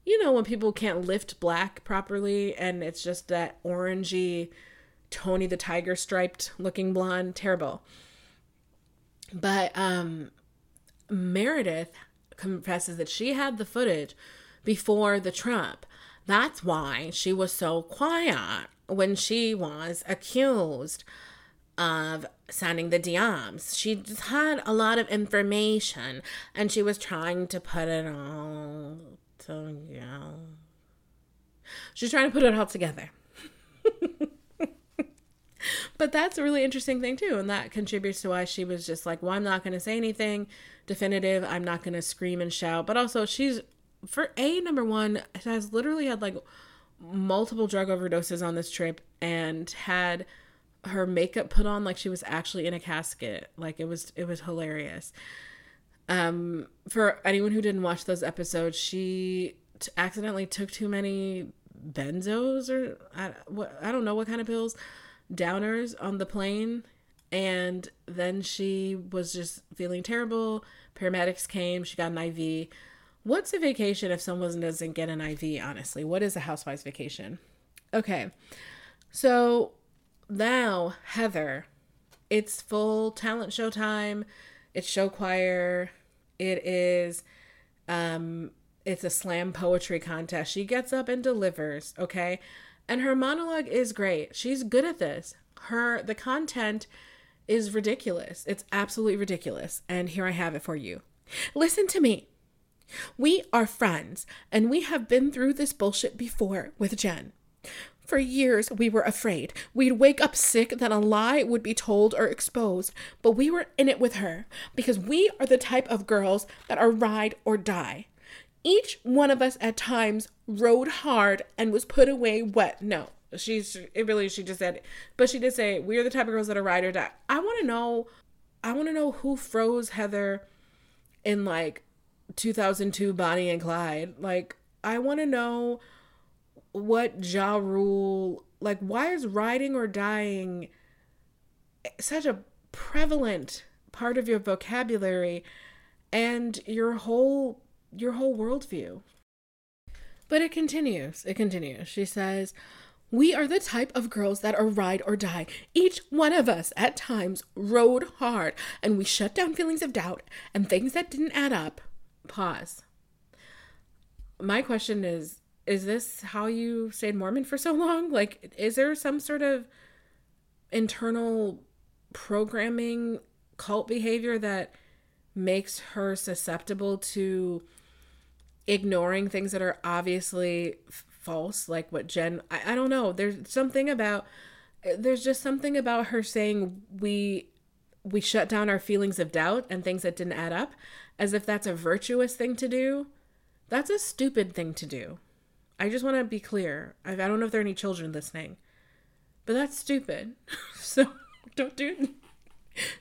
you know when people can't lift black properly and it's just that orangey Tony the Tiger striped looking blonde, terrible. But um Meredith confesses that she had the footage before the Trump. That's why she was so quiet when she was accused of sending the DMs. She just had a lot of information and she was trying to put it all yeah. She's trying to put it all together. but that's a really interesting thing too, and that contributes to why she was just like, "Well, I'm not going to say anything definitive. I'm not going to scream and shout." But also, she's for a number one has literally had like multiple drug overdoses on this trip and had her makeup put on like she was actually in a casket. Like it was it was hilarious. Um, for anyone who didn't watch those episodes, she t- accidentally took too many benzos or I, I don't know what kind of pills, downers on the plane. And then she was just feeling terrible. Paramedics came. She got an IV. What's a vacation if someone doesn't get an IV, honestly? What is a housewife's vacation? Okay. So now, Heather, it's full talent show time. It's show choir. It is um it's a slam poetry contest. She gets up and delivers, okay? And her monologue is great. She's good at this. Her the content is ridiculous. It's absolutely ridiculous. And here I have it for you. Listen to me. We are friends, and we have been through this bullshit before with Jen. For years, we were afraid. We'd wake up sick that a lie would be told or exposed, but we were in it with her because we are the type of girls that are ride or die. Each one of us at times rode hard and was put away wet. No, She's it really she just said, but she did say we are the type of girls that are ride or die. I want to know, I want to know who froze Heather in like 2002 Bonnie and Clyde. Like I want to know what Ja Rule like. Why is riding or dying such a prevalent part of your vocabulary and your whole your whole worldview? But it continues. It continues. She says, We are the type of girls that are ride or die. Each one of us at times rode hard, and we shut down feelings of doubt and things that didn't add up. Pause. My question is Is this how you stayed Mormon for so long? Like, is there some sort of internal programming cult behavior that makes her susceptible to ignoring things that are obviously f- false like what jen I, I don't know there's something about there's just something about her saying we we shut down our feelings of doubt and things that didn't add up as if that's a virtuous thing to do that's a stupid thing to do. I just want to be clear. I, don't know if there are any children listening but that's stupid. So don't do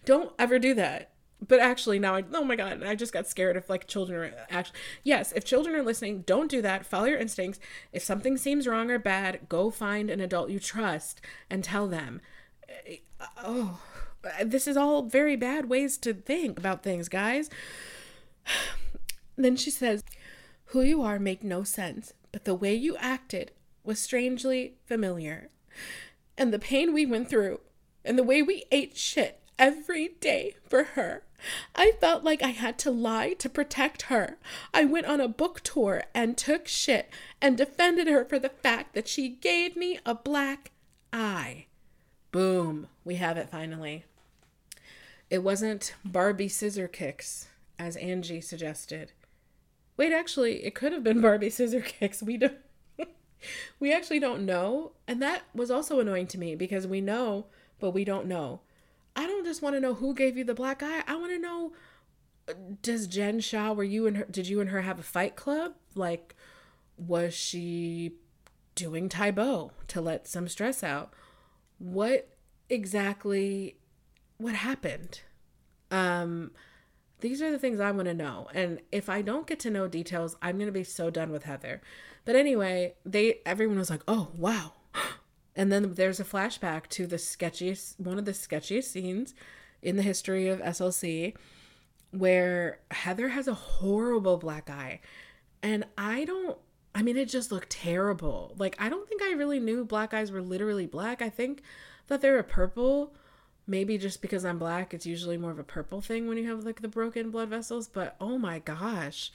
don't ever do that. But actually now I oh my god I just got scared if like children are actually yes if children are listening don't do that. Follow your instincts. If something seems wrong or bad go find an adult you trust and tell them. Eh, eh, oh this is all very bad ways to think about things guys then she says who you are make no sense but the way you acted was strangely familiar and the pain we went through and the way we ate shit every day for her I felt like I had to lie to protect her. I went on a book tour and took shit and defended her for the fact that she gave me a black eye. Boom, we have it finally. It wasn't Barbie scissor kicks, as Angie suggested. Wait, actually, it could have been Barbie scissor kicks. We don't. we actually don't know. And that was also annoying to me because we know, but we don't know. I don't just want to know who gave you the black eye. I want to know does Jen Shah were you and her did you and her have a fight club? Like was she doing Tae Bo to let some stress out? What exactly what happened? Um these are the things I want to know. And if I don't get to know details, I'm going to be so done with Heather. But anyway, they everyone was like, "Oh, wow. And then there's a flashback to the sketchiest, one of the sketchiest scenes in the history of SLC where Heather has a horrible black eye. And I don't, I mean, it just looked terrible. Like, I don't think I really knew black eyes were literally black. I think that they're a purple. Maybe just because I'm black, it's usually more of a purple thing when you have like the broken blood vessels. But oh my gosh,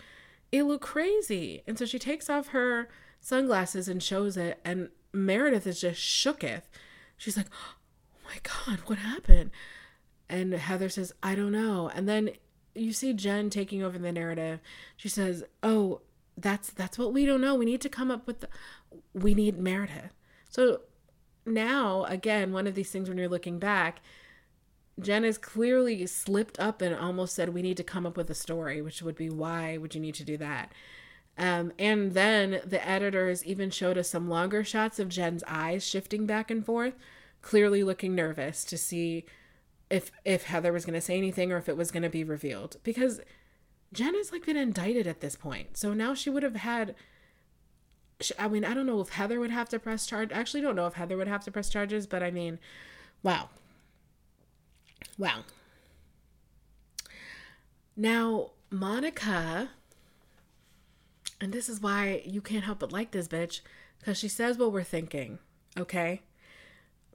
it looked crazy. And so she takes off her sunglasses and shows it. And Meredith is just shooketh. She's like, oh my God, what happened? And Heather says, I don't know. And then you see Jen taking over the narrative. She says, Oh, that's that's what we don't know. We need to come up with the we need Meredith. So now again, one of these things when you're looking back, Jen has clearly slipped up and almost said we need to come up with a story, which would be why would you need to do that? Um, and then the editors even showed us some longer shots of Jen's eyes shifting back and forth, clearly looking nervous to see if if Heather was going to say anything or if it was going to be revealed because Jen has like been indicted at this point. So now she would have had I mean, I don't know if Heather would have to press charge. I actually don't know if Heather would have to press charges, but I mean, wow. Wow. Now, Monica and this is why you can't help but like this bitch, because she says what we're thinking, okay?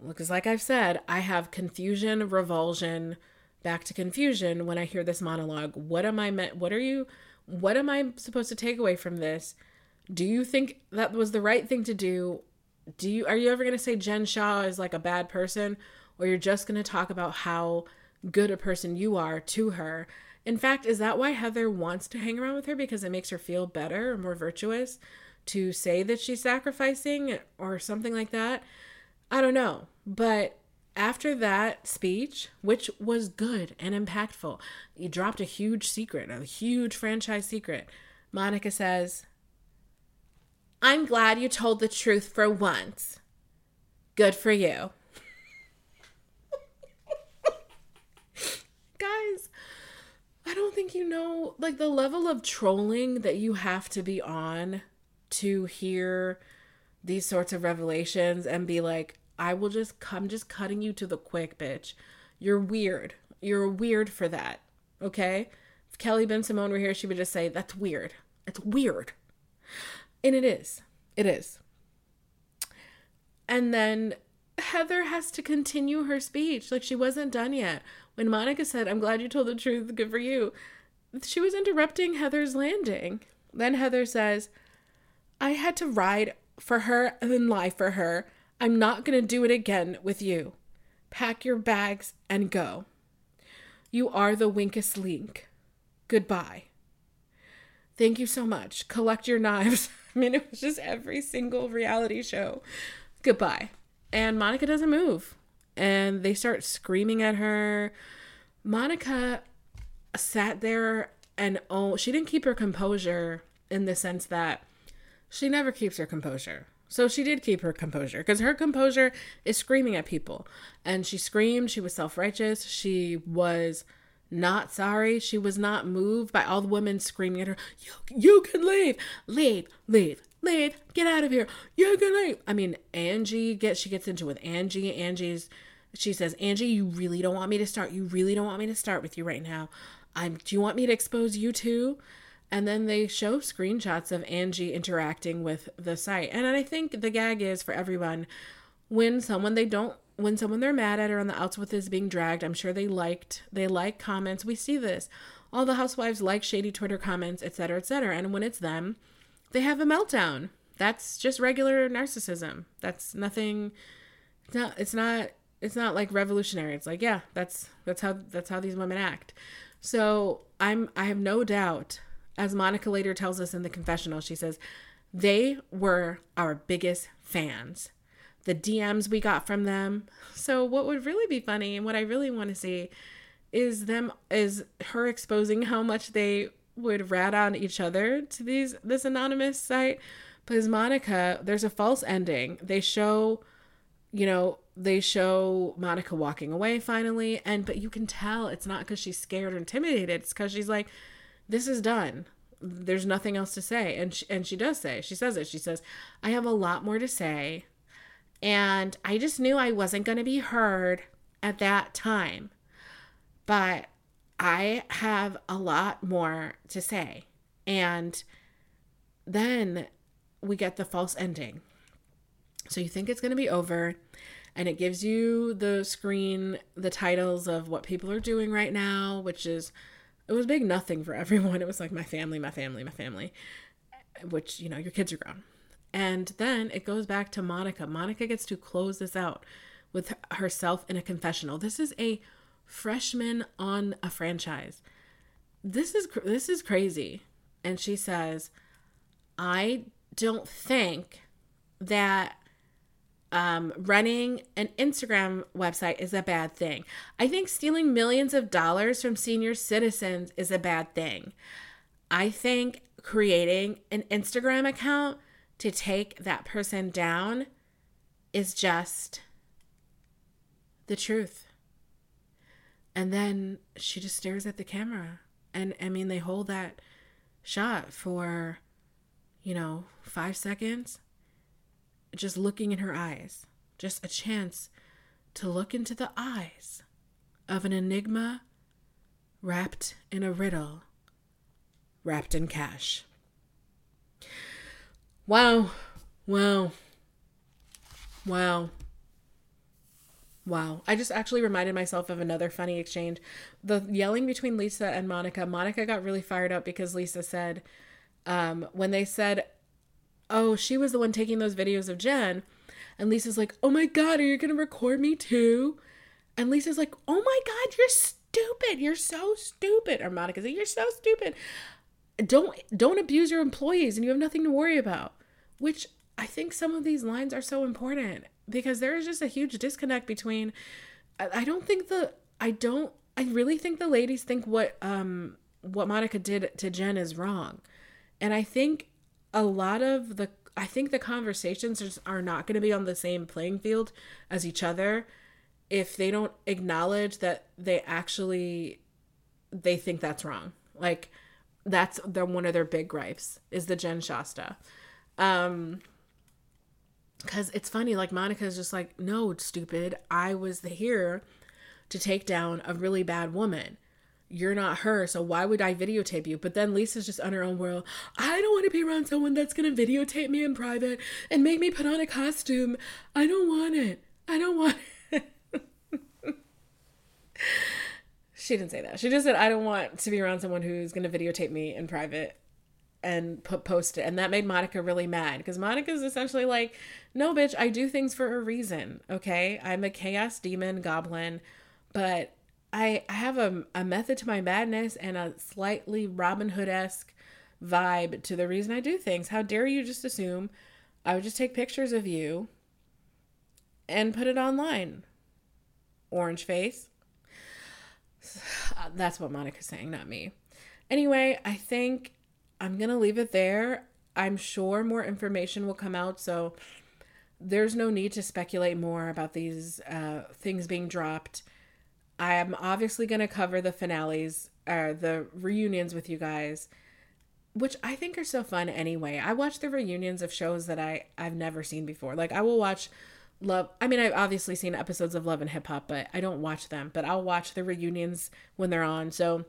Because, like I've said, I have confusion, revulsion, back to confusion when I hear this monologue. What am I meant? What are you? What am I supposed to take away from this? Do you think that was the right thing to do? Do you are you ever going to say Jen Shah is like a bad person, or you're just going to talk about how good a person you are to her in fact, is that why Heather wants to hang around with her? Because it makes her feel better or more virtuous to say that she's sacrificing or something like that? I don't know. But after that speech, which was good and impactful, you dropped a huge secret, a huge franchise secret. Monica says, I'm glad you told the truth for once. Good for you. Guys, I don't think you know like the level of trolling that you have to be on to hear these sorts of revelations and be like, I will just come just cutting you to the quick, bitch. You're weird. You're weird for that. Okay? If Kelly Bensimon were here, she would just say, That's weird. It's weird. And it is. It is. And then Heather has to continue her speech. Like she wasn't done yet. When Monica said, I'm glad you told the truth, good for you, she was interrupting Heather's landing. Then Heather says, I had to ride for her and lie for her. I'm not going to do it again with you. Pack your bags and go. You are the winkest link. Goodbye. Thank you so much. Collect your knives. I mean, it was just every single reality show. Goodbye. And Monica doesn't move. And they start screaming at her. Monica sat there and oh, she didn't keep her composure in the sense that she never keeps her composure. So she did keep her composure because her composure is screaming at people. And she screamed. She was self righteous. She was not sorry. She was not moved by all the women screaming at her, You, you can leave, leave, leave, leave, get out of here. You can leave. I mean, Angie gets, she gets into with Angie. Angie's, she says, Angie, you really don't want me to start. You really don't want me to start with you right now. I'm, do you want me to expose you too? And then they show screenshots of Angie interacting with the site. And I think the gag is for everyone when someone they don't when someone they're mad at or on the outs with is being dragged, I'm sure they liked they like comments. We see this. All the housewives like shady Twitter comments, etc., etc. And when it's them, they have a meltdown. That's just regular narcissism. That's nothing it's not it's not it's not like revolutionary. It's like, yeah, that's that's how that's how these women act. So I'm I have no doubt, as Monica later tells us in the confessional, she says, they were our biggest fans the DMs we got from them. So what would really be funny and what I really want to see is them is her exposing how much they would rat on each other to these this anonymous site. Because Monica, there's a false ending. They show, you know, they show Monica walking away finally, and but you can tell it's not because she's scared or intimidated. It's because she's like, this is done. There's nothing else to say, and she, and she does say she says it. She says, I have a lot more to say and I just knew I wasn't going to be heard at that time. But I have a lot more to say. And then we get the false ending. So you think it's going to be over, and it gives you the screen, the titles of what people are doing right now, which is, it was big nothing for everyone. It was like my family, my family, my family, which, you know, your kids are grown. And then it goes back to Monica. Monica gets to close this out with herself in a confessional. This is a freshman on a franchise. This is this is crazy. And she says, "I don't think that um, running an Instagram website is a bad thing. I think stealing millions of dollars from senior citizens is a bad thing. I think creating an Instagram account to take that person down is just the truth. And then she just stares at the camera. And I mean, they hold that shot for, you know, five seconds, just looking in her eyes. Just a chance to look into the eyes of an enigma wrapped in a riddle, wrapped in cash. Wow. Wow. Wow. Wow. I just actually reminded myself of another funny exchange. The yelling between Lisa and Monica. Monica got really fired up because Lisa said, um, when they said, oh, she was the one taking those videos of Jen. And Lisa's like, oh my God, are you going to record me too? And Lisa's like, oh my God, you're stupid. You're so stupid. Or Monica's like, you're so stupid don't don't abuse your employees and you have nothing to worry about which i think some of these lines are so important because there is just a huge disconnect between i don't think the i don't i really think the ladies think what um what monica did to jen is wrong and i think a lot of the I think the conversations are not going to be on the same playing field as each other if they don't acknowledge that they actually they think that's wrong. Like that's the one of their big gripes is the Jen Shasta. Um cuz it's funny like Monica's just like, "No, stupid. I was the here to take down a really bad woman." You're not her, so why would I videotape you? But then Lisa's just on her own world. I don't want to be around someone that's going to videotape me in private and make me put on a costume. I don't want it. I don't want it. she didn't say that. She just said, I don't want to be around someone who's going to videotape me in private and put post it. And that made Monica really mad because Monica's essentially like, no, bitch, I do things for a reason. Okay. I'm a chaos demon goblin, but I, have a, a method to my madness and a slightly Robin Hood esque vibe to the reason I do things. How dare you just assume I would just take pictures of you and put it online? Orange face. That's what Monica's saying, not me. Anyway, I think I'm going to leave it there. I'm sure more information will come out, so there's no need to speculate more about these uh, things being dropped. I am obviously going to cover the finales, uh, the reunions with you guys, which I think are so fun anyway. I watch the reunions of shows that I, I've never seen before. Like, I will watch Love. I mean, I've obviously seen episodes of Love and Hip Hop, but I don't watch them. But I'll watch the reunions when they're on. So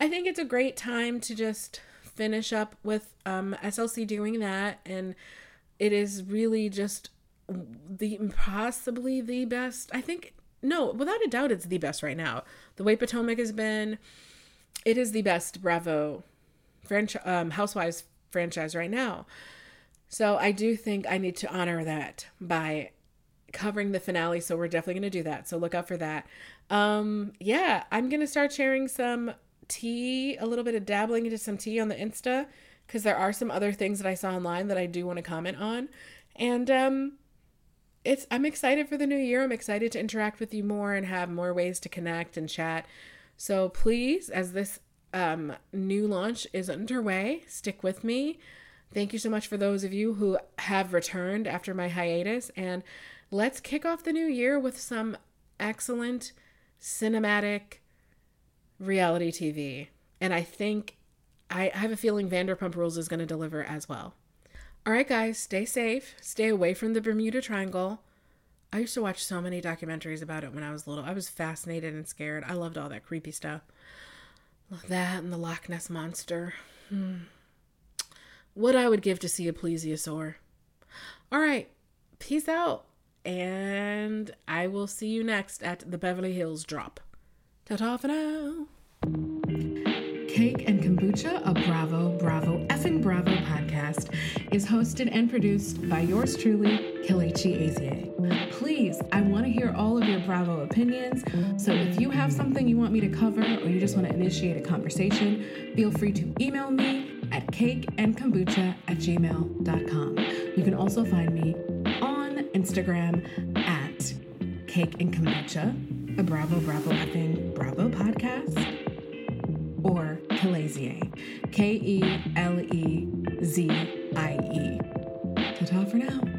I think it's a great time to just finish up with um, SLC doing that. And it is really just the possibly the best. I think no, without a doubt, it's the best right now. The way Potomac has been, it is the best Bravo franchise, um, Housewives franchise right now. So I do think I need to honor that by covering the finale. So we're definitely going to do that. So look out for that. Um, yeah, I'm going to start sharing some tea, a little bit of dabbling into some tea on the Insta because there are some other things that I saw online that I do want to comment on. And um, it's I'm excited for the new year. I'm excited to interact with you more and have more ways to connect and chat. So please, as this um, new launch is underway, stick with me. Thank you so much for those of you who have returned after my hiatus. And let's kick off the new year with some excellent cinematic reality TV. And I think I have a feeling Vanderpump Rules is going to deliver as well. All right, guys, stay safe. Stay away from the Bermuda Triangle. I used to watch so many documentaries about it when I was little. I was fascinated and scared. I loved all that creepy stuff. That and the Loch Ness Monster. Hmm. What I would give to see a plesiosaur. All right, peace out. And I will see you next at the Beverly Hills Drop. Ta ta for now. Cake and Kombucha, a Bravo, Bravo, effing Bravo podcast, is hosted and produced by yours truly, Kelechi Azie. Please, I want to hear all of your Bravo opinions. So if you have something you want me to cover or you just want to initiate a conversation, feel free to email me at cakeandkombucha at gmail.com. You can also find me on Instagram at Cake and Kombucha, a Bravo, Bravo, effing Bravo podcast or Kelezie. K E L E Z I E. Ta ta for now.